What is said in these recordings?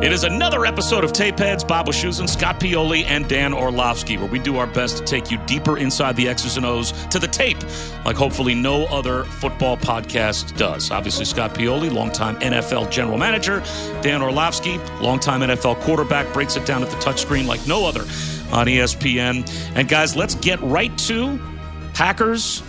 It is another episode of Tape Heads, Bob Wischusen, Scott Pioli, and Dan Orlovsky, where we do our best to take you deeper inside the X's and O's to the tape, like hopefully no other football podcast does. Obviously, Scott Pioli, longtime NFL general manager. Dan Orlovsky, longtime NFL quarterback, breaks it down at the touchscreen like no other on ESPN. And guys, let's get right to Packers,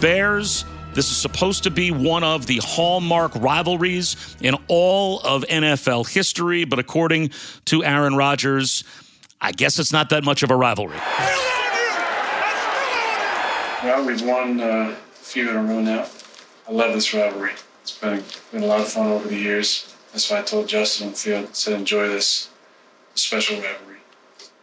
Bears, this is supposed to be one of the hallmark rivalries in all of NFL history, but according to Aaron Rodgers, I guess it's not that much of a rivalry. Well, we've won uh, a few in a row now. I love this rivalry. It's been, been a lot of fun over the years. That's why I told Justin on the field, said, enjoy this special rivalry,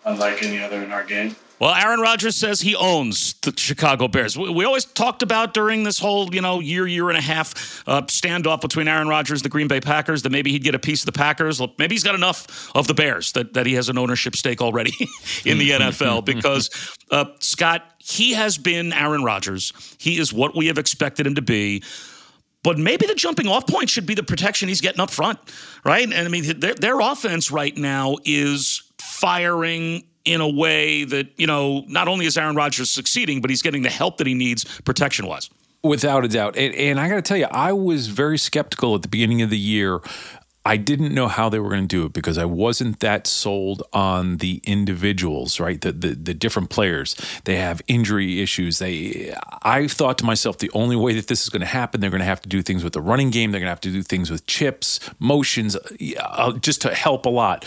unlike any other in our game. Well, Aaron Rodgers says he owns the Chicago Bears. We, we, always talked about during this whole, you know, year, year and a half uh, standoff between Aaron Rodgers and the Green Bay Packers that maybe he'd get a piece of the Packers. Maybe he's got enough of the Bears that, that he has an ownership stake already in the NFL because, uh, Scott, he has been Aaron Rodgers. He is what we have expected him to be. But maybe the jumping off point should be the protection he's getting up front, right? And I mean, their, their offense right now is firing in a way that, you know, not only is Aaron Rodgers succeeding, but he's getting the help that he needs protection wise. Without a doubt. And, and I got to tell you, I was very skeptical at the beginning of the year. I didn't know how they were going to do it because I wasn't that sold on the individuals, right? The, the, the different players. They have injury issues. They I thought to myself the only way that this is going to happen, they're going to have to do things with the running game, they're going to have to do things with chips, motions, uh, just to help a lot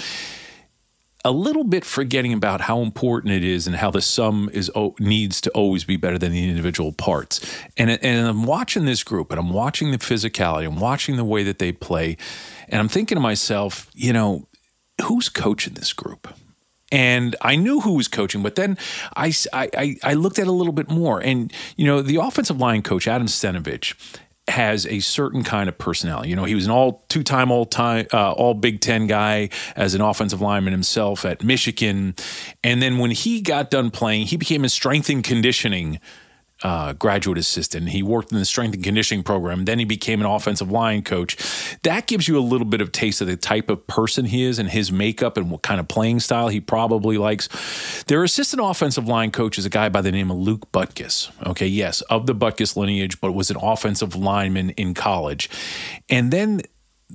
a little bit forgetting about how important it is and how the sum is needs to always be better than the individual parts. And and I'm watching this group and I'm watching the physicality, I'm watching the way that they play, and I'm thinking to myself, you know, who's coaching this group? And I knew who was coaching, but then I, I, I looked at a little bit more. And, you know, the offensive line coach, Adam Stenavich, has a certain kind of personality. You know, he was an all two-time all time uh, all Big 10 guy as an offensive lineman himself at Michigan. And then when he got done playing, he became a strength and conditioning uh, graduate assistant. He worked in the strength and conditioning program. Then he became an offensive line coach. That gives you a little bit of taste of the type of person he is and his makeup and what kind of playing style he probably likes. Their assistant offensive line coach is a guy by the name of Luke Butkus. Okay, yes, of the Butkus lineage, but was an offensive lineman in college. And then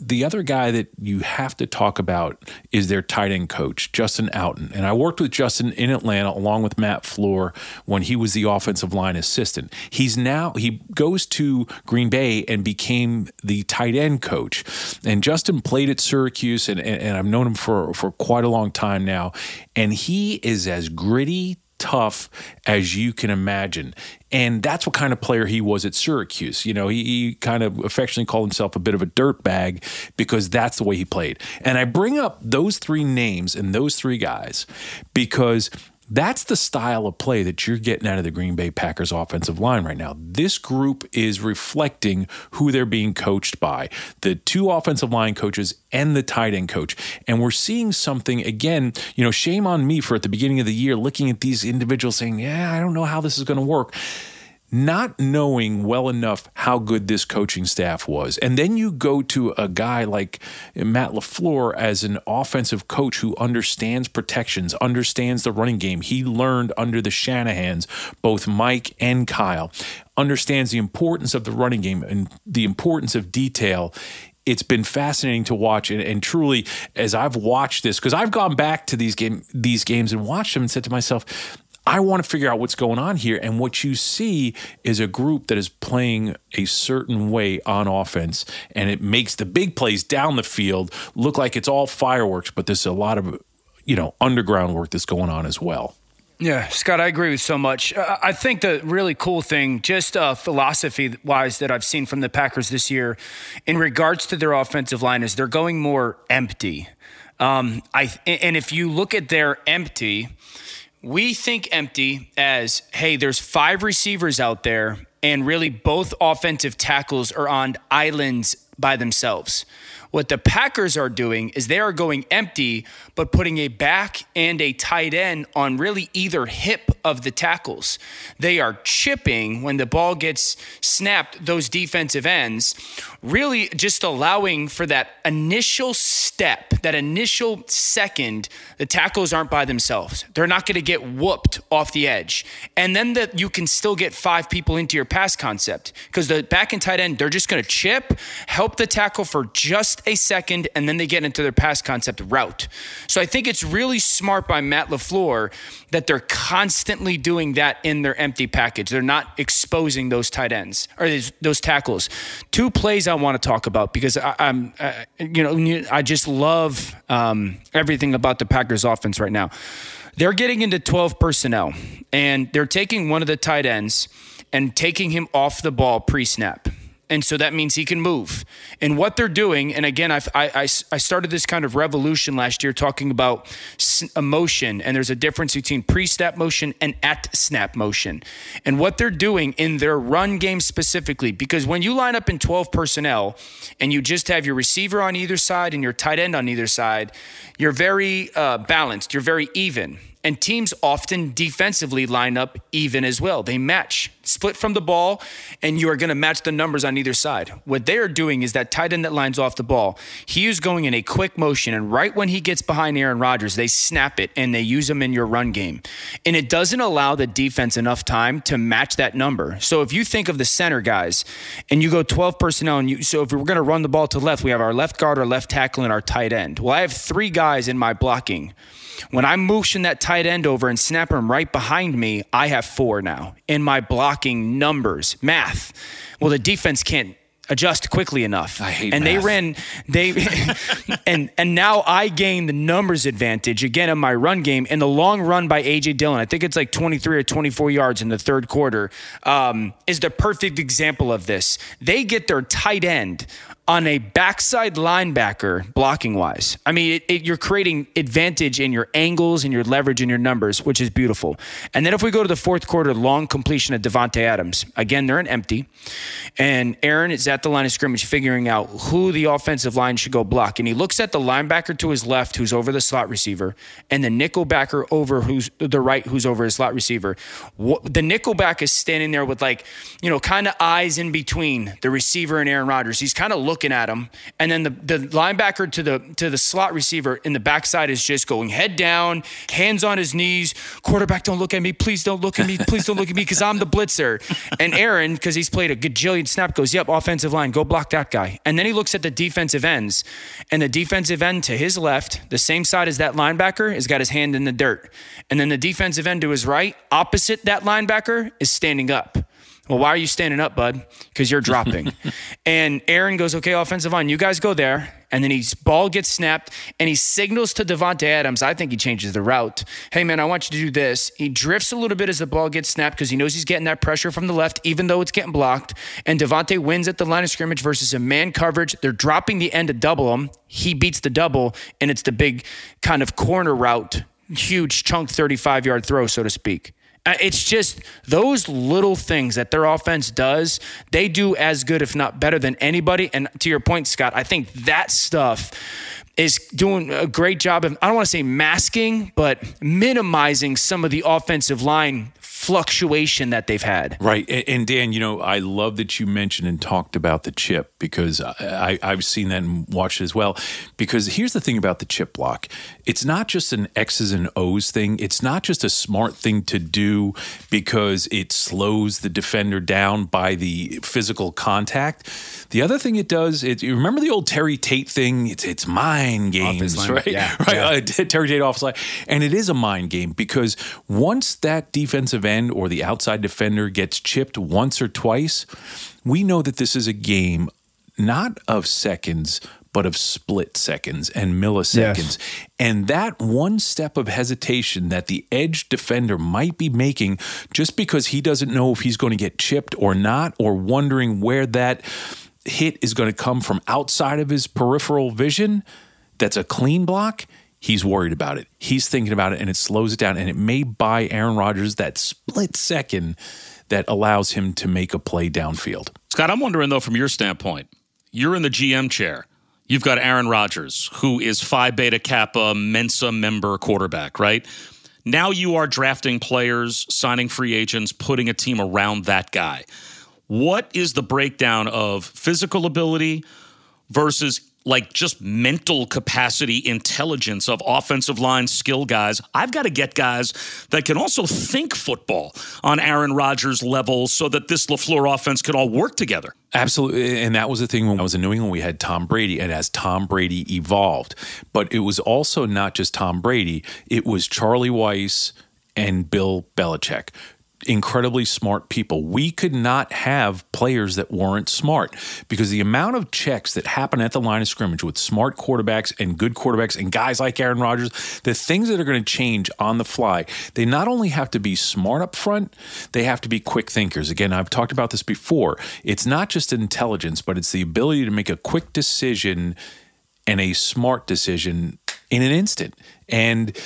the other guy that you have to talk about is their tight end coach, Justin Outten. And I worked with Justin in Atlanta along with Matt Flohr when he was the offensive line assistant. He's now, he goes to Green Bay and became the tight end coach. And Justin played at Syracuse, and, and, and I've known him for, for quite a long time now. And he is as gritty, tough as you can imagine. And that's what kind of player he was at Syracuse. You know, he, he kind of affectionately called himself a bit of a dirt bag because that's the way he played. And I bring up those three names and those three guys because That's the style of play that you're getting out of the Green Bay Packers offensive line right now. This group is reflecting who they're being coached by the two offensive line coaches and the tight end coach. And we're seeing something again, you know, shame on me for at the beginning of the year looking at these individuals saying, Yeah, I don't know how this is going to work not knowing well enough how good this coaching staff was. And then you go to a guy like Matt LaFleur as an offensive coach who understands protections, understands the running game. He learned under the Shanahans, both Mike and Kyle, understands the importance of the running game and the importance of detail it's been fascinating to watch and, and, truly as I've watched this because I've gone back to these game these games and watched them and said to myself I want to figure out what's going on here. And what you see is a group that is playing a certain way on offense, and it makes the big plays down the field look like it's all fireworks, but there's a lot of, you know, underground work that's going on as well. Yeah, Scott, I agree with so much. I think the really cool thing, just uh, philosophy wise, that I've seen from the Packers this year in regards to their offensive line is they're going more empty. Um, I and if you look at their empty, we think empty as hey, there's five receivers out there, and really both offensive tackles are on islands by themselves. What the Packers are doing is they are going empty, but putting a back and a tight end on really either hip of the tackles. They are chipping when the ball gets snapped, those defensive ends, really just allowing for that initial step, that initial second, the tackles aren't by themselves. They're not going to get whooped off the edge. And then that you can still get five people into your pass concept because the back and tight end, they're just going to chip, help the tackle for just a second, and then they get into their pass concept route. So I think it's really smart by Matt LaFleur that they're constantly doing that in their empty package. They're not exposing those tight ends or those tackles. Two plays I want to talk about because I, am uh, you know, I just love um, everything about the Packers offense right now. They're getting into 12 personnel and they're taking one of the tight ends and taking him off the ball pre snap and so that means he can move. And what they're doing, and again, I, I, I started this kind of revolution last year talking about emotion, and there's a difference between pre snap motion and at snap motion. And what they're doing in their run game specifically, because when you line up in 12 personnel and you just have your receiver on either side and your tight end on either side, you're very uh, balanced, you're very even. And teams often defensively line up even as well. They match, split from the ball, and you are going to match the numbers on either side. What they are doing is that tight end that lines off the ball, he is going in a quick motion, and right when he gets behind Aaron Rodgers, they snap it and they use him in your run game. And it doesn't allow the defense enough time to match that number. So if you think of the center guys and you go 12 personnel, and you, so if we're going to run the ball to left, we have our left guard, our left tackle, and our tight end. Well, I have three guys in my blocking. When I motion that tight end over and snap him right behind me, I have four now in my blocking numbers, math. Well, the defense can't adjust quickly enough. I hate and math. they ran they and and now I gain the numbers advantage again in my run game in the long run by AJ Dillon. I think it's like 23 or 24 yards in the third quarter. Um, is the perfect example of this. They get their tight end on a backside linebacker blocking wise. I mean, it, it, you're creating advantage in your angles and your leverage and your numbers, which is beautiful. And then if we go to the fourth quarter, long completion of Davante Adams. Again, they're in empty, and Aaron is at the line of scrimmage figuring out who the offensive line should go block. And he looks at the linebacker to his left, who's over the slot receiver, and the nickelbacker over who's the right, who's over his slot receiver. The nickelback is standing there with like, you know, kind of eyes in between the receiver and Aaron Rodgers. He's kind of looking looking at him, and then the, the linebacker to the to the slot receiver in the backside is just going head down, hands on his knees. Quarterback, don't look at me. Please don't look at me. Please don't look at me because I'm the blitzer. And Aaron, because he's played a gajillion snap, goes, "Yep, offensive line, go block that guy." And then he looks at the defensive ends, and the defensive end to his left, the same side as that linebacker, has got his hand in the dirt. And then the defensive end to his right, opposite that linebacker, is standing up. Well, why are you standing up, bud? Because you're dropping. and Aaron goes, okay, offensive line, you guys go there. And then his ball gets snapped and he signals to Davante Adams. I think he changes the route. Hey, man, I want you to do this. He drifts a little bit as the ball gets snapped because he knows he's getting that pressure from the left, even though it's getting blocked. And Davante wins at the line of scrimmage versus a man coverage. They're dropping the end to double him. He beats the double, and it's the big kind of corner route huge chunk 35 yard throw, so to speak. Uh, it's just those little things that their offense does, they do as good, if not better, than anybody. And to your point, Scott, I think that stuff is doing a great job of, I don't want to say masking, but minimizing some of the offensive line fluctuation that they've had. Right. And Dan, you know, I love that you mentioned and talked about the chip because I, have seen that and watched it as well. Because here's the thing about the chip block it's not just an X's and O's thing, it's not just a smart thing to do because it slows the defender down by the physical contact. The other thing it does, it, you remember the old Terry Tate thing? It's it's mind games, right? Yeah, right. Yeah. Uh, Terry Tate offside, and it is a mind game because once that defensive or the outside defender gets chipped once or twice, we know that this is a game not of seconds, but of split seconds and milliseconds. Yes. And that one step of hesitation that the edge defender might be making just because he doesn't know if he's going to get chipped or not, or wondering where that hit is going to come from outside of his peripheral vision, that's a clean block He's worried about it. He's thinking about it, and it slows it down. And it may buy Aaron Rodgers that split second that allows him to make a play downfield. Scott, I'm wondering though, from your standpoint, you're in the GM chair. You've got Aaron Rodgers, who is Phi Beta Kappa Mensa member quarterback, right? Now you are drafting players, signing free agents, putting a team around that guy. What is the breakdown of physical ability versus like just mental capacity, intelligence of offensive line skill guys. I've got to get guys that can also think football on Aaron Rodgers' level so that this LaFleur offense can all work together. Absolutely. And that was the thing when I was in New England, we had Tom Brady, and as Tom Brady evolved, but it was also not just Tom Brady, it was Charlie Weis and Bill Belichick incredibly smart people. We could not have players that weren't smart because the amount of checks that happen at the line of scrimmage with smart quarterbacks and good quarterbacks and guys like Aaron Rodgers, the things that are going to change on the fly, they not only have to be smart up front, they have to be quick thinkers. Again, I've talked about this before. It's not just intelligence, but it's the ability to make a quick decision and a smart decision in an instant. And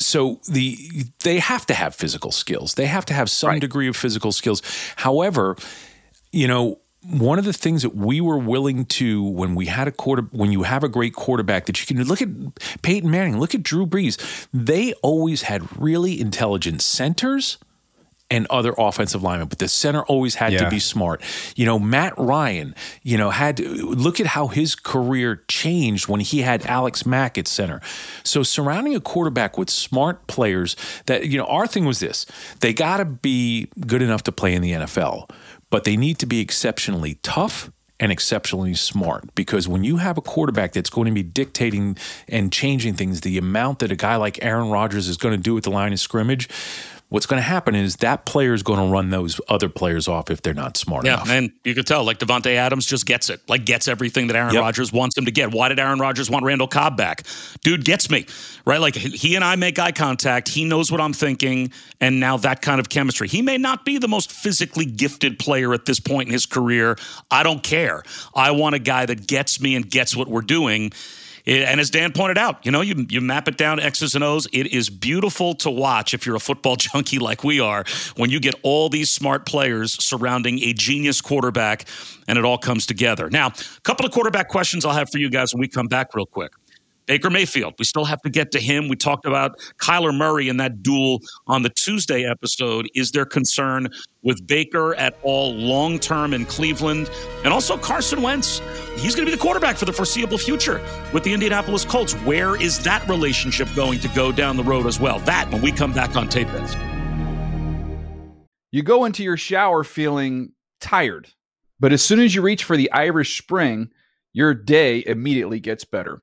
so the they have to have physical skills. They have to have some right. degree of physical skills. However, you know, one of the things that we were willing to when we had a quarter when you have a great quarterback that you can look at Peyton Manning, look at Drew Brees, they always had really intelligent centers and other offensive linemen, but the center always had yeah. to be smart. You know, Matt Ryan, you know, had to, look at how his career changed when he had Alex Mack at center. So surrounding a quarterback with smart players that, you know, our thing was this they got to be good enough to play in the NFL, but they need to be exceptionally tough and exceptionally smart because when you have a quarterback that's going to be dictating and changing things, the amount that a guy like Aaron Rodgers is going to do at the line of scrimmage, what's going to happen is that player is going to run those other players off if they're not smart yeah, enough. Yeah, and you could tell, like Davante Adams just gets it, like gets everything that Aaron yep. Rodgers wants him to get. Why did Aaron Rodgers want Randall Cobb back? Dude gets me, right? Like he and I make eye contact. He knows what I'm thinking, and now that kind of chemistry. He may not be the most physically gifted player at this point in his career. I don't care. I want a guy that gets me and gets what we're doing and as Dan pointed out, you know, you, you map it down X's and O's. It is beautiful to watch if you're a football junkie like we are when you get all these smart players surrounding a genius quarterback and it all comes together. Now, a couple of quarterback questions I'll have for you guys when we come back real quick. Baker Mayfield, we still have to get to him. We talked about Kyler Murray in that duel on the Tuesday episode. Is there concern with Baker at all long term in Cleveland? And also Carson Wentz. He's going to be the quarterback for the foreseeable future with the Indianapolis Colts. Where is that relationship going to go down the road as well? That when we come back on Tape Heads. You go into your shower feeling tired, but as soon as you reach for the Irish Spring, your day immediately gets better.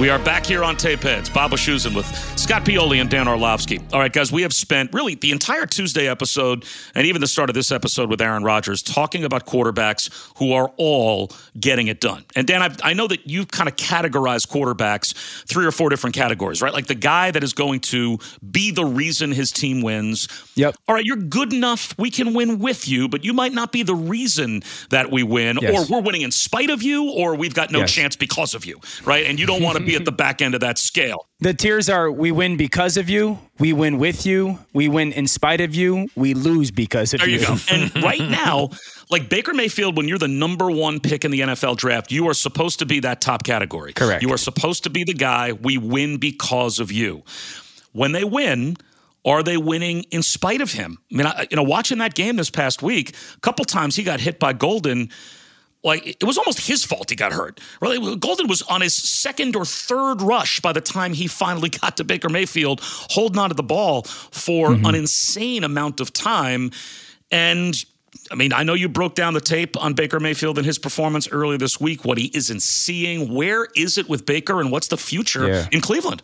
We are back here on Tape Heads. Bob Schusen with Scott Pioli and Dan Orlovsky. All right, guys, we have spent really the entire Tuesday episode and even the start of this episode with Aaron Rodgers talking about quarterbacks who are all getting it done. And Dan, I, I know that you've kind of categorize quarterbacks three or four different categories, right? Like the guy that is going to be the reason his team wins. Yep. All right, you're good enough. We can win with you, but you might not be the reason that we win, Yes. or we're winning in spite of you, or we've got no Yes. chance because of you, right? And you don't want to be at the back end of that scale. The tiers are we win because of you, we win with you, we win in spite of you, we lose because of There you. you go. And right now, like Baker Mayfield, when you're the number one pick in the NFL draft, you are supposed to be that top category. Correct. You are supposed to be the guy we win because of you. When they win, are they winning in spite of him? I mean, I, you know, watching that game this past week, a couple times he got hit by Golden. Like it was almost his fault he got hurt. Really, Golden was on his second or third rush by the time he finally got to Baker Mayfield, holding onto the ball for mm-hmm. an insane amount of time. And I mean, I know you broke down the tape on Baker Mayfield and his performance earlier this week. What he isn't seeing, where is it with Baker, and what's the future Yeah. in Cleveland?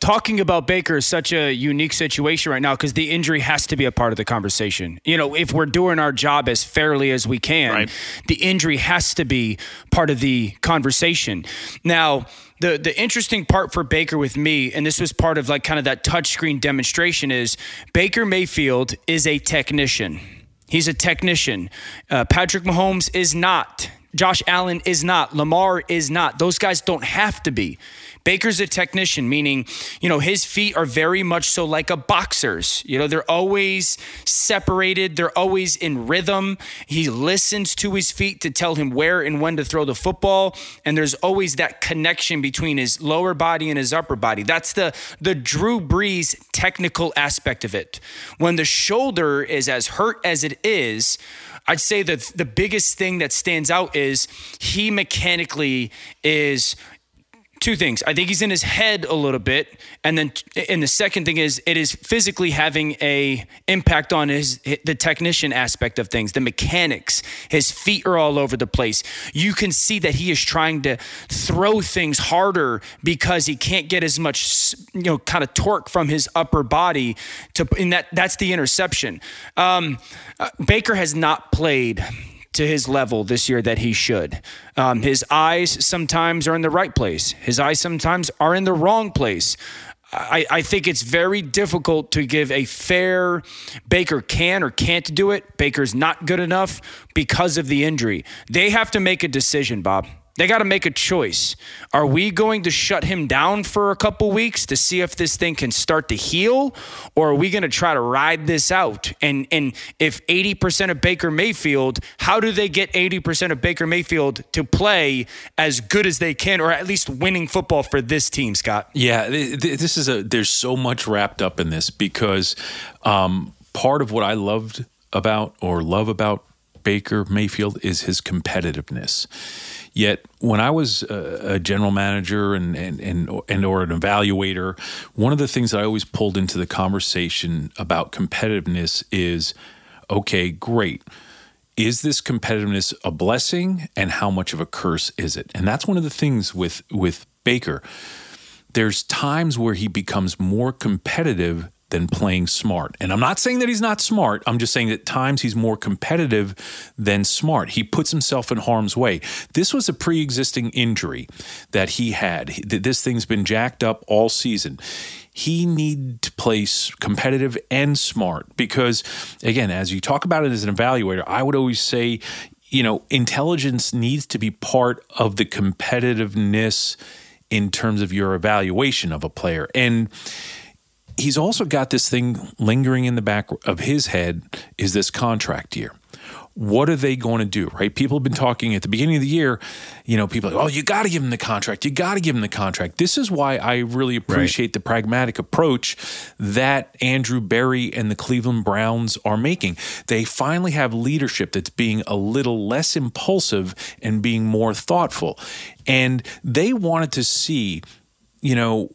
Talking about Baker is such a unique situation right now because the injury has to be a part of the conversation. You know, if we're doing our job as fairly as we can, Right. the injury has to be part of the conversation. Now, the the interesting part for Baker with me, and this was part of like kind of that touchscreen demonstration, is Baker Mayfield is a technician. He's a technician. Uh, Patrick Mahomes is not. Josh Allen is not. Lamar is not. Those guys don't have to be. Baker's a technician, meaning, you know, his feet are very much so like a boxer's. You know, they're always separated, they're always in rhythm. He listens to his feet to tell him where and when to throw the football, and there's always that connection between his lower body and his upper body. That's the the Drew Brees technical aspect of it. When the shoulder is as hurt as it is, I'd say that the biggest thing that stands out is he mechanically is two things. I think he's in his head a little bit, and then and the second thing is it is physically having a impact on his the technician aspect of things, the mechanics. His feet are all over the place. You can see that he is trying to throw things harder because he can't get as much you know kind of torque from his upper body to and that that's the interception. Um, uh, Baker has not played to his level this year that he should. Um, his eyes sometimes are in the right place. His eyes sometimes are in the wrong place. I, I think it's very difficult to give a fair Baker can or can't do it. Baker's not good enough because of the injury. They have to make a decision, Bob. They got to make a choice. Are we going to shut him down for a couple weeks to see if this thing can start to heal, or are we going to try to ride this out? And and if 80% of Baker Mayfield, how do they get 80% of Baker Mayfield to play as good as they can, or at least winning football for this team, Scott? Yeah, th- th- this is a. There's so much wrapped up in this because um, part of what I loved about or love about Baker Mayfield is his competitiveness. Yet, when I was a, a general manager and, and, and, and or an evaluator, one of the things that I always pulled into the conversation about competitiveness is, okay, great. Is this competitiveness a blessing, and how much of a curse is it? And that's one of the things with with Baker. There's times where he becomes more competitive than playing smart. And I'm not saying that he's not smart. I'm just saying that times he's more competitive than smart. He puts himself in harm's way. This was a pre existing injury that he had. This thing's been jacked up all season. He needed to play competitive and smart because, again, as you talk about it as an evaluator, I would always say, you know, intelligence needs to be part of the competitiveness in terms of your evaluation of a player. And he's also got this thing lingering in the back of his head is this contract year. What are they going to do? Right? People have been talking at the beginning of the year, you know, people like, oh, you got to give him the contract. You got to give him the contract. This is why I really appreciate right. the pragmatic approach that Andrew Berry and the Cleveland Browns are making. They finally have leadership that's being a little less impulsive and being more thoughtful. And they wanted to see, you know,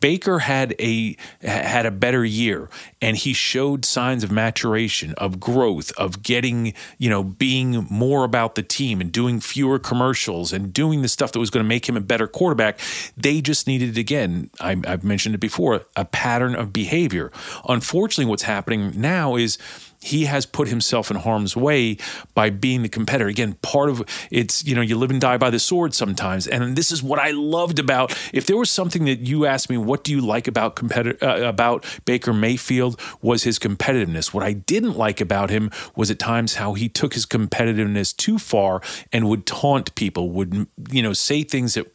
Baker had a had a better year and he showed signs of maturation, of growth, of getting, you know, being more about the team and doing fewer commercials and doing the stuff that was going to make him a better quarterback. They just needed again, I, I've mentioned it before, a pattern of behavior. Unfortunately, what's happening now is he has put himself in harm's way by being the competitor. Again, part of it's, you know, you live and die by the sword sometimes. And this is what I loved about if there was something that you asked me, what do you like about competitor uh, about Baker Mayfield was his competitiveness. What I didn't like about him was at times how he took his competitiveness too far and would taunt people, would you know, say things that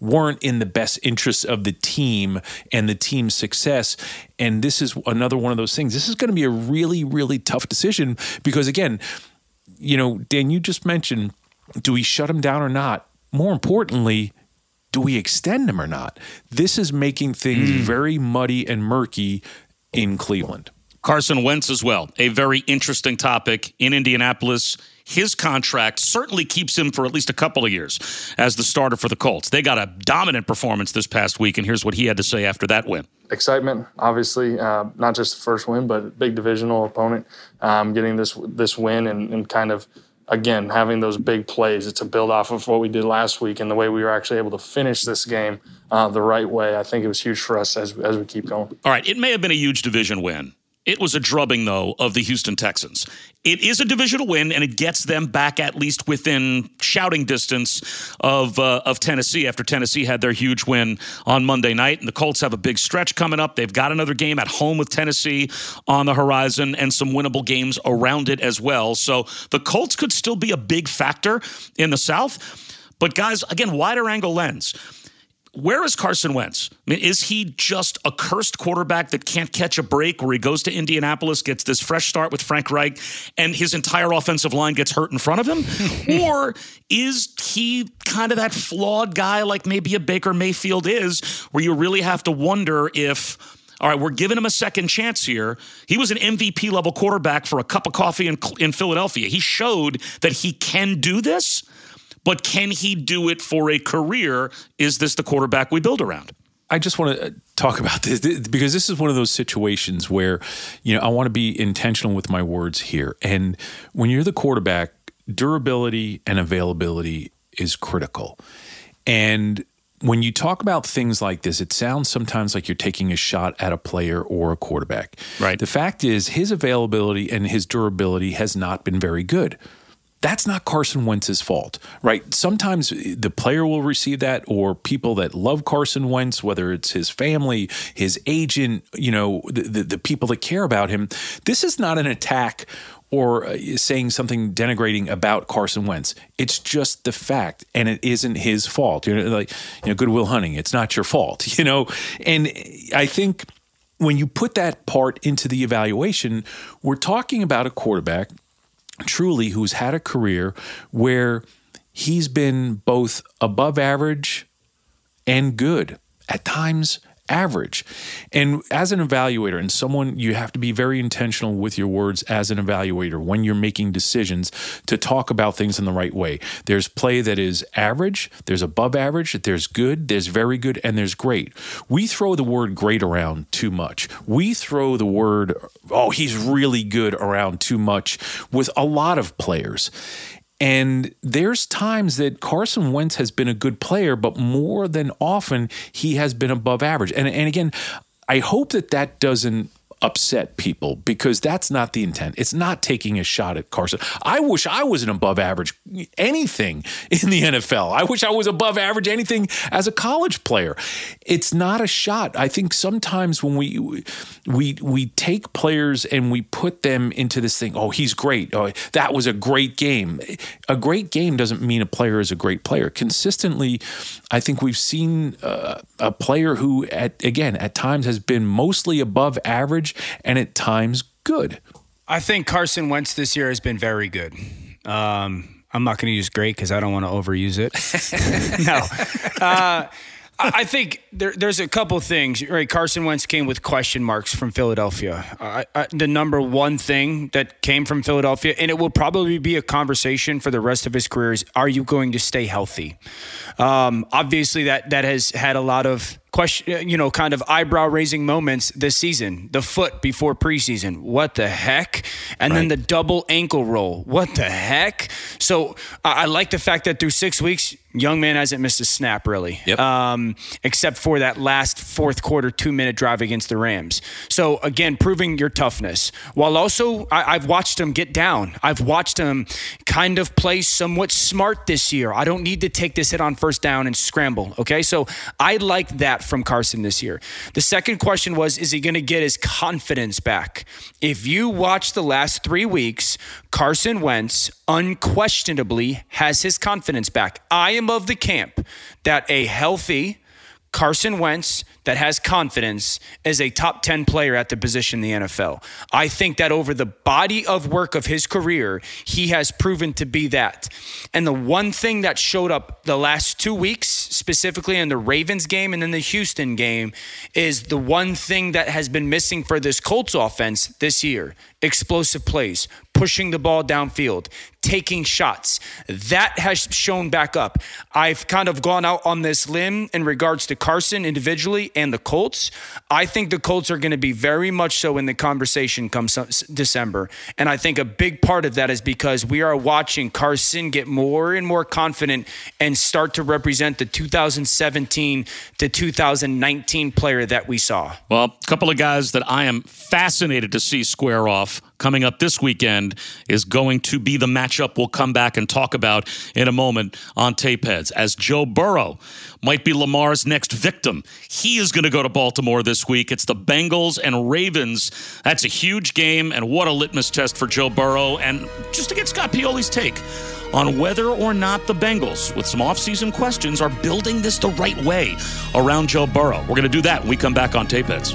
weren't in the best interests of the team and the team's success. And this is another one of those things. This is going to be a really, really tough decision because, again, you know, Dan, you just mentioned do we shut him down or not? More importantly, do we extend him or not? This is making things mm. very muddy and murky in Cleveland. Carson Wentz as well, a very interesting topic in Indianapolis his contract certainly keeps him for at least a couple of years as the starter for the Colts. They got a dominant performance this past week, and here's what he had to say after that win. Excitement, obviously, uh, not just the first win, but big divisional opponent, um, getting this this win and, and kind of again having those big plays. It's a build off of what we did last week and the way we were actually able to finish this game uh, the right way. I think it was huge for us as as we keep going. All right, it may have been a huge division win. It was a drubbing, though, of the Houston Texans. It is a divisional win, and it gets them back at least within shouting distance of uh, of Tennessee after Tennessee had their huge win on Monday night. And the Colts have a big stretch coming up. They've got another game at home with Tennessee on the horizon and some winnable games around it as well. So the Colts could still be a big factor in the South. But, guys, again, wider angle lens where is Carson Wentz? I mean, is he just a cursed quarterback that can't catch a break where he goes to Indianapolis, gets this fresh start with Frank Reich, and his entire offensive line gets hurt in front of him? or is he kind of that flawed guy like maybe a Baker Mayfield is, where you really have to wonder if all right, we're giving him a second chance here. He was an MVP level quarterback for a cup of coffee in, in Philadelphia. He showed that he can do this. But can he do it for a career? Is this the quarterback we build around? I just want to uh, talk about this because this is one of those situations where, you know, I want to be intentional with my words here. And when you're the quarterback, durability and availability is critical. And when you talk about things like this, it sounds sometimes like you're taking a shot at a player or a quarterback. Right. The fact is, his availability and his durability has not been very good that's not Carson Wentz's fault, right? Sometimes the player will receive that, or people that love Carson Wentz, whether it's his family, his agent, you know, the, the, the people that care about him. This is not an attack or uh, saying something denigrating about Carson Wentz. It's just the fact, and it isn't his fault. You know, like you know, Good Will Hunting. It's not your fault. You know, and I think when you put that part into the evaluation, we're talking about a quarterback truly who's had a career where he's been both above average and good, at times average. And as an evaluator and someone, you have to be very intentional with your words as an evaluator when you're making decisions to talk about things in the right way. There's play that is average, there's above average, there's good, there's very good, and there's great. We throw the word great around too much. We throw the word, oh, he's really good around too much with a lot of players. And there's times that Carson Wentz has been a good player, but more than often he has been above average. And and again, I hope that that doesn't upset people because that's not the intent. It's not taking a shot at Carson. I wish I was an above average anything in the NFL. I wish I was above average anything as a college player. It's not a shot. I think sometimes when we we we take players and we put them into this thing, oh, he's great. Oh, that was a great game. A great game doesn't mean a player is a great player. Consistently, I think we've seen uh, a player who at again at times has been mostly above average and at times good. I think Carson Wentz this year has been very good. Um, I'm not going to use great because I don't want to overuse it. no. Uh, I think there, there's a couple things. Right, Carson Wentz came with question marks from Philadelphia. Uh, I, the number one thing that came from Philadelphia, and it will probably be a conversation for the rest of his career, is: Are you going to stay healthy? Um, obviously, that that has had a lot of question, you know, kind of eyebrow raising moments this season. The foot before preseason, what the heck? And right. then the double ankle roll, what the heck? So I like the fact that through six weeks, young man hasn't missed a snap really, yep. um, except for that last fourth quarter two minute drive against the Rams. So again, proving your toughness while also I, I've watched him get down. I've watched him kind of play somewhat smart this year. I don't need to take this hit on first down and scramble. Okay, so I like that from Carson this year. The second question was Is he going to get his confidence back? If you watch the last three weeks, Carson Wentz unquestionably has his confidence back. I am of the camp that a healthy, Carson Wentz that has confidence as a top 10 player at the position in the NFL. I think that over the body of work of his career, he has proven to be that. And the one thing that showed up the last two weeks, specifically in the Ravens game and then the Houston game, is the one thing that has been missing for this Colts offense this year explosive plays, pushing the ball downfield, taking shots. That has shown back up. I've kind of gone out on this limb in regards to Carson individually and the Colts. I think the Colts are going to be very much so in the conversation come December. And I think a big part of that is because we are watching Carson get more and more confident and start to represent the 2017 to 2019 player that we saw. Well, a couple of guys that I am fascinated to see square off coming up this weekend is going to be the matchup we'll come back and talk about in a moment on tape heads as Joe Burrow might be Lamar's next victim. He is going to go to Baltimore this week. It's the Bengals and Ravens. That's a huge game, and what a litmus test for Joe Burrow. And just to get Scott Pioli's take on whether or not the Bengals, with some offseason questions, are building this the right way around Joe Burrow. We're going to do that when we come back on Tape Heads.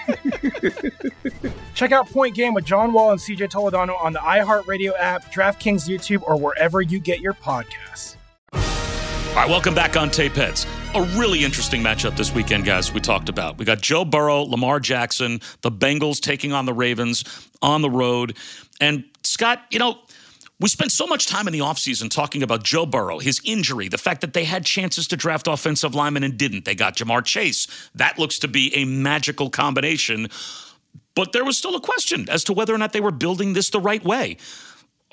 Check out Point Game with John Wall and CJ Toledano on the iHeartRadio app, DraftKings YouTube, or wherever you get your podcasts. All right, welcome back on Tape Heads. A really interesting matchup this weekend, guys. We talked about. We got Joe Burrow, Lamar Jackson, the Bengals taking on the Ravens on the road. And Scott, you know, we spent so much time in the offseason talking about Joe Burrow, his injury, the fact that they had chances to draft offensive linemen and didn't. They got Ja'Marr Chase. That looks to be a magical combination. But there was still a question as to whether or not they were building this the right way.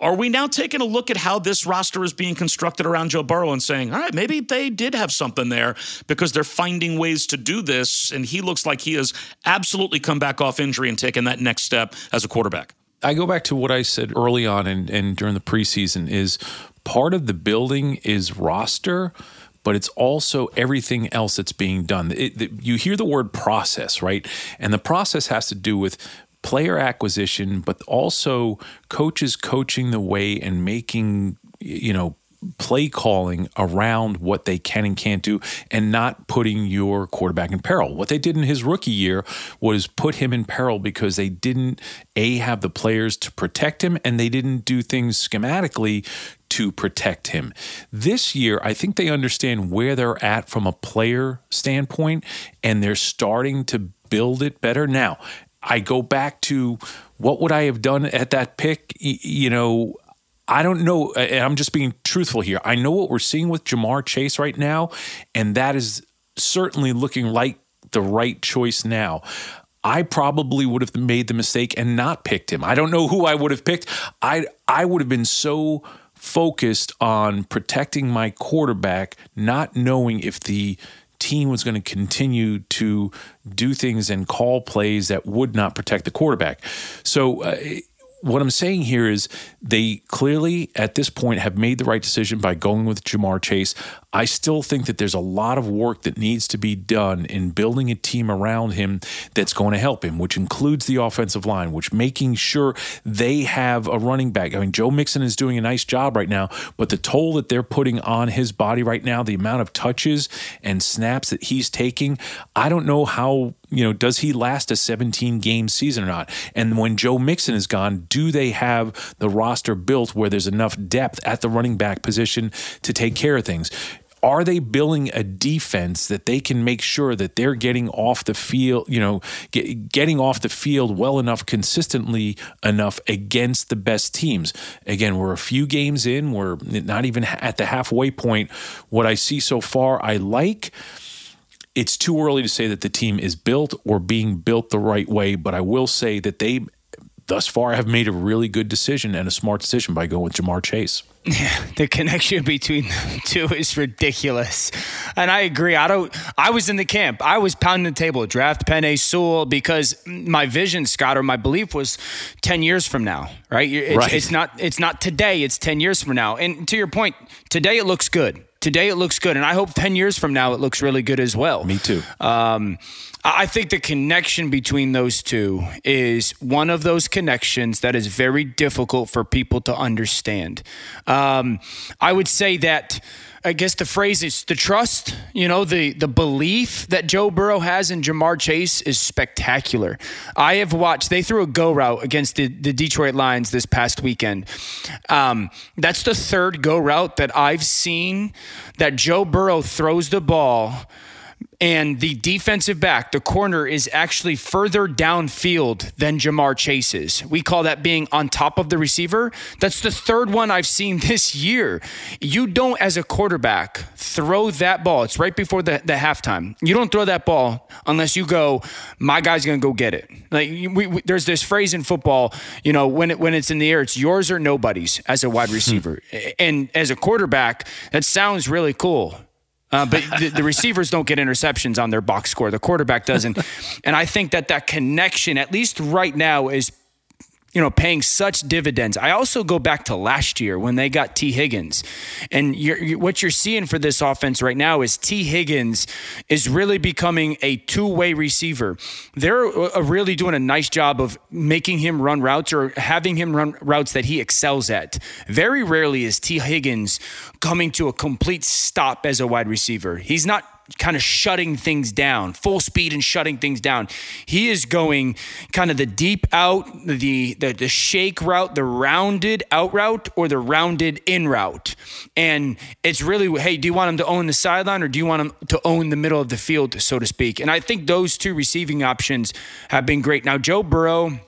Are we now taking a look at how this roster is being constructed around Joe Burrow and saying, all right, maybe they did have something there because they're finding ways to do this? And he looks like he has absolutely come back off injury and taken that next step as a quarterback. I go back to what I said early on and, and during the preseason is part of the building is roster, but it's also everything else that's being done. It, you hear the word process, right? And the process has to do with player acquisition, but also coaches coaching the way and making, you know, play calling around what they can and can't do and not putting your quarterback in peril. What they did in his rookie year was put him in peril because they didn't a have the players to protect him and they didn't do things schematically to protect him. This year, I think they understand where they're at from a player standpoint and they're starting to build it better. Now, I go back to what would I have done at that pick? You know, I don't know. And I'm just being truthful here. I know what we're seeing with Ja'Marr Chase right now, and that is certainly looking like the right choice now. I probably would have made the mistake and not picked him. I don't know who I would have picked. I I would have been so focused on protecting my quarterback, not knowing if the team was going to continue to do things and call plays that would not protect the quarterback. So uh, what I'm saying here is they clearly at this point have made the right decision by going with Ja'Marr Chase. I still think that there's a lot of work that needs to be done in building a team around him that's going to help him, which includes the offensive line, which making sure they have a running back. I mean, Joe Mixon is doing a nice job right now, but the toll that they're putting on his body right now, the amount of touches and snaps that he's taking, I don't know how you know, does he last a 17 game season or not? And when Joe Mixon is gone, do they have the roster built where there's enough depth at the running back position to take care of things? Are they building a defense that they can make sure that they're getting off the field, you know, get, getting off the field well enough, consistently enough against the best teams? Again, we're a few games in, we're not even at the halfway point. What I see so far, I like it's too early to say that the team is built or being built the right way, but I will say that they thus far have made a really good decision and a smart decision by going with Ja'Marr Chase. Yeah, the connection between the two is ridiculous. And I agree. I don't I was in the camp. I was pounding the table, draft Penei Sewell because my vision, Scott, or my belief was 10 years from now, right? It's, Right. it's not it's not today, it's 10 years from now. And to your point, today it looks good. Today it looks good, and I hope ten years from now it looks really good as well. Me too. Um, I I think the connection between those two is one of those connections that is very difficult for people to understand. Um, I would say that. I guess the phrase is the trust, you know, the the belief that Joe Burrow has in Ja'Marr Chase is spectacular. I have watched, they threw a go route against the, the Detroit Lions this past weekend. Um, that's the third go route that I've seen that Joe Burrow throws the ball and the defensive back, the corner, is actually further downfield than Ja'Marr Chase is. We call that being on top of the receiver. That's the third one I've seen this year. You don't, as a quarterback, throw that ball. It's right before the, the halftime. You don't throw that ball unless you go, my guy's going to go get it. Like we, we, there's this phrase in football, you know, when it when it's in the air, it's yours or nobody's as a wide receiver. and as a quarterback, that sounds really cool Uh, but the, the, receivers don't get interceptions on their box score. The quarterback doesn't. and I think that that connection, at least right now, is you know, paying such dividends. I also go back to last year when they got Tee Higgins, and you're, what you're seeing for this offense right now is Tee Higgins is really becoming a two-way receiver. They're uh, really doing a nice job of making him run routes or having him run routes that he excels at. Very rarely is Tee Higgins coming to a complete stop as a wide receiver. He's not kind of shutting things down, full speed and shutting things down. He is going kind of the deep out, the, the the shake route, the rounded out route, or the rounded in route. And it's really, hey, do you want him to own the sideline or do you want him to own the middle of the field, so to speak? And I think those two receiving options have been great. Now, Joe Burrow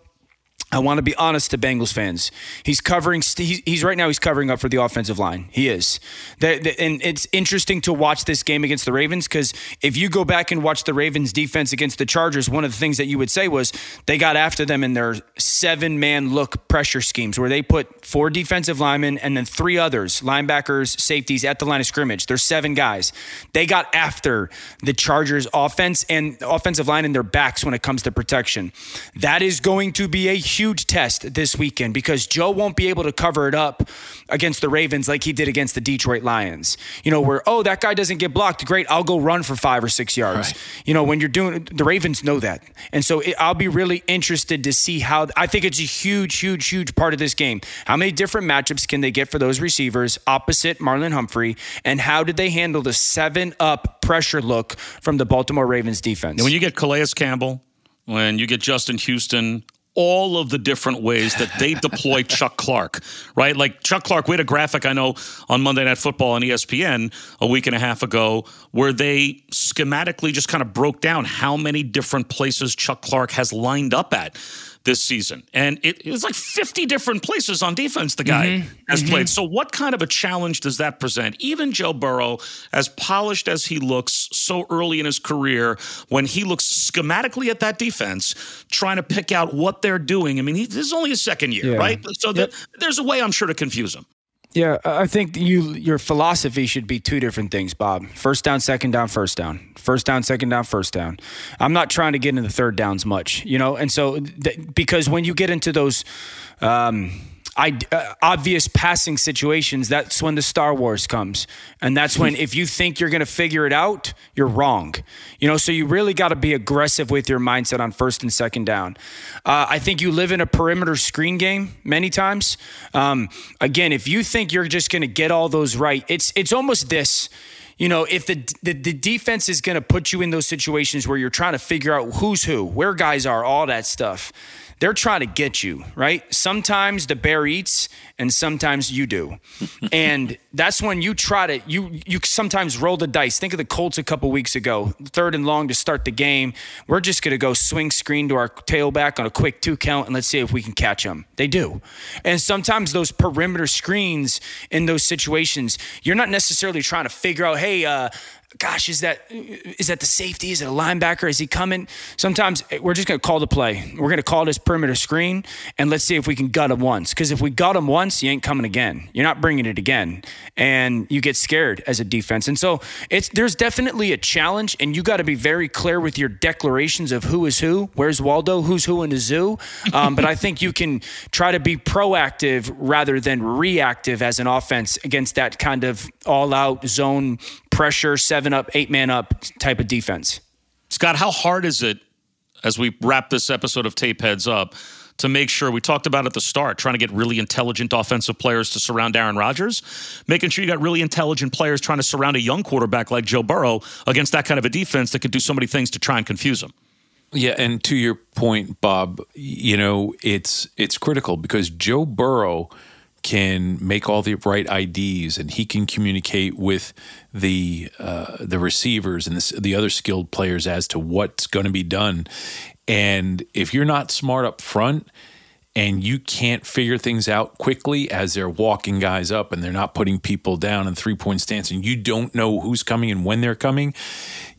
I want to be honest to Bengals fans. He's covering. He's, right now. He's covering up for the offensive line. He is. And it's interesting to watch this game against the Ravens because if you go back and watch the Ravens' defense against the Chargers, one of the things that you would say was they got after them in their seven-man look pressure schemes, where they put four defensive linemen and then three others, linebackers, safeties, at the line of scrimmage. There's seven guys. They got after the Chargers' offense and offensive line in their backs when it comes to protection. That is going to be a huge test this weekend because Joe won't be able to cover it up against the Ravens like he did against the Detroit Lions. You know, where, oh, that guy doesn't get blocked. Great. I'll go run for five or six yards. Right. You know, when you're doing, the Ravens know that. And so it, I'll be really interested to see how, I think it's a huge, huge, huge part of this game. How many different matchups can they get for those receivers opposite Marlon Humphrey? And how did they handle the seven up pressure look from the Baltimore Ravens defense? when you get Calais Campbell, when you get Justin Houston all of the different ways that they deploy Chuck Clark, right? Like Chuck Clark, we had a graphic I know on Monday Night Football on ESPN a week and a half ago where they schematically just kind of broke down how many different places Chuck Clark has lined up at this season. And it, it was like 50 different places on defense the guy mm-hmm. has mm-hmm. played. So, what kind of a challenge does that present? Even Joe Burrow, as polished as he looks so early in his career, when he looks schematically at that defense, trying to pick out what they're doing. I mean, he, this is only his second year, yeah. right? So, yep. the, there's a way I'm sure to confuse him. Yeah, I think you your philosophy should be two different things, Bob. First down, second down, first down. First down, second down, first down. I'm not trying to get into the third downs much, you know. And so th- because when you get into those um, I, uh, obvious passing situations, that's when the Star Wars comes. And that's when, if you think you're going to figure it out, you're wrong. You know, so you really got to be aggressive with your mindset on first and second down. Uh, I think you live in a perimeter screen game many times. Um, again, if you think you're just going to get all those right, it's it's almost this you know, if the, the, the defense is going to put you in those situations where you're trying to figure out who's who, where guys are, all that stuff, they're trying to get you, right? Sometimes the bear eats and sometimes you do. and that's when you try to you you sometimes roll the dice. Think of the Colts a couple weeks ago, third and long to start the game. We're just going to go swing screen to our tailback on a quick two count and let's see if we can catch them. They do. And sometimes those perimeter screens in those situations, you're not necessarily trying to figure out, hey, uh, gosh, is that is that the safety? Is it a linebacker? Is he coming? Sometimes we're just going to call the play. We're going to call this perimeter screen, and let's see if we can gut him once. Because if we gut him once, you ain't coming again. You're not bringing it again, and you get scared as a defense. And so it's there's definitely a challenge, and you got to be very clear with your declarations of who is who. Where's Waldo? Who's who in the zoo? Um, but I think you can try to be proactive rather than reactive as an offense against that kind of all-out zone pressure, seven up, eight man up type of defense. Scott, how hard is it as we wrap this episode of Tape Heads up to make sure we talked about at the start, trying to get really intelligent offensive players to surround Aaron Rodgers, making sure you got really intelligent players trying to surround a young quarterback like Joe Burrow against that kind of a defense that could do so many things to try and confuse him. Yeah, and to your point, Bob, you know, it's it's critical because Joe Burrow can make all the right IDs and he can communicate with the uh, the receivers and the, the other skilled players as to what's going to be done. And if you're not smart up front, and you can't figure things out quickly as they're walking guys up and they're not putting people down in three point stance and you don't know who's coming and when they're coming,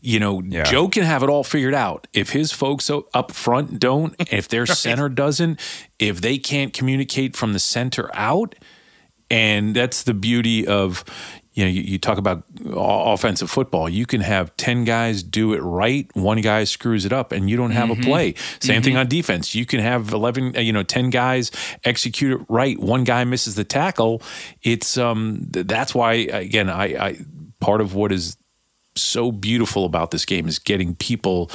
you know, yeah. Joe can have it all figured out. If his folks up front don't, if their center doesn't, if they can't communicate from the center out, and that's the beauty of you know, you, you, talk about offensive football. You can have 10 guys do it right, one guy screws it up, and you don't have mm-hmm. a play. Same mm-hmm. thing on defense. You can have 11, uh, you know, 10 guys execute it right, one guy misses the tackle. It's, um, that's why, again, I, I, part of what is so beautiful about this game is getting people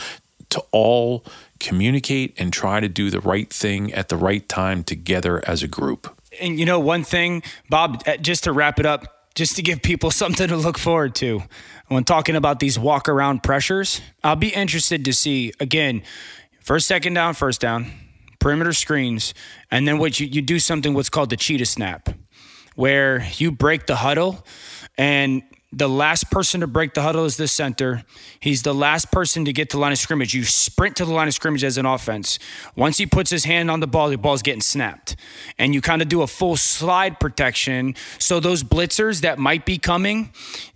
to all communicate and try to do the right thing at the right time together as a group. And you know, one thing, Bob, uh, just to wrap it up, just to give people something to look forward to when talking about these walk around pressures. I'll be interested to see again, first, second down, first down, perimeter screens, and then what you, you do something what's called the cheetah snap, where you break the huddle and the last person to break the huddle is the center. He's the last person to get to the line of scrimmage. You sprint to the line of scrimmage as an offense. Once he puts his hand on the ball, the ball's getting snapped. And you kind of do a full slide protection. So those blitzers that might be coming,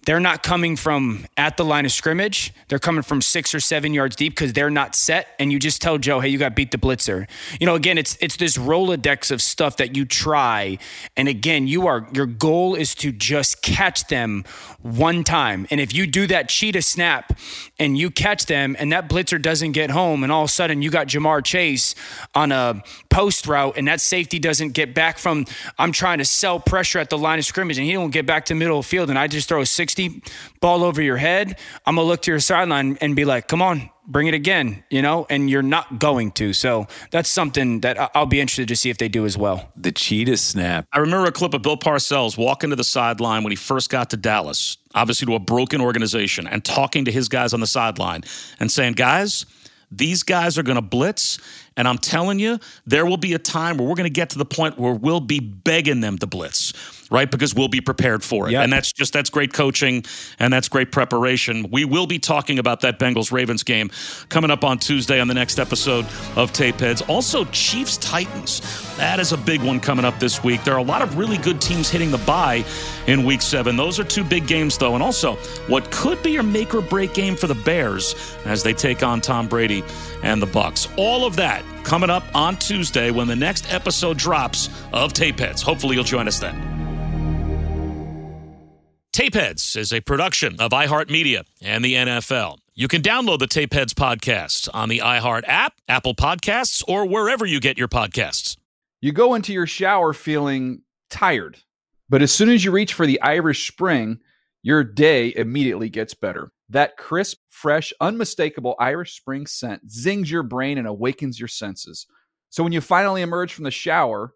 they're not coming from at the line of scrimmage. They're coming from six or seven yards deep because they're not set. And you just tell Joe, hey, you got beat the blitzer. You know, again, it's it's this Rolodex of stuff that you try. And again, you are your goal is to just catch them one time. And if you do that cheetah snap and you catch them and that blitzer doesn't get home, and all of a sudden you got Ja'Marr Chase on a post route and that safety doesn't get back from I'm trying to sell pressure at the line of scrimmage and he don't get back to middle of field and I just throw a six 60 ball over your head, I'm going to look to your sideline and be like, come on, bring it again, you know, and you're not going to. So that's something that I'll be interested to see if they do as well. The cheetah snap. I remember a clip of Bill Parcells walking to the sideline when he first got to Dallas, obviously to a broken organization, and talking to his guys on the sideline and saying, guys, these guys are going to blitz. And I'm telling you, there will be a time where we're going to get to the point where we'll be begging them to blitz right? Because we'll be prepared for it. Yep. And that's just that's great coaching and that's great preparation. We will be talking about that Bengals Ravens game coming up on Tuesday on the next episode of Tape Heads. Also, Chiefs Titans. That is a big one coming up this week. There are a lot of really good teams hitting the bye in week seven. Those are two big games, though. And also, what could be your make or break game for the Bears as they take on Tom Brady and the Bucs. All of that coming up on Tuesday when the next episode drops of Tape Heads. Hopefully, you'll join us then. Tapeheads is a production of iHeartMedia and the NFL. You can download the Tapeheads podcast on the iHeart app, Apple Podcasts, or wherever you get your podcasts. You go into your shower feeling tired, but as soon as you reach for the Irish Spring, your day immediately gets better. That crisp, fresh, unmistakable Irish Spring scent zings your brain and awakens your senses. So when you finally emerge from the shower,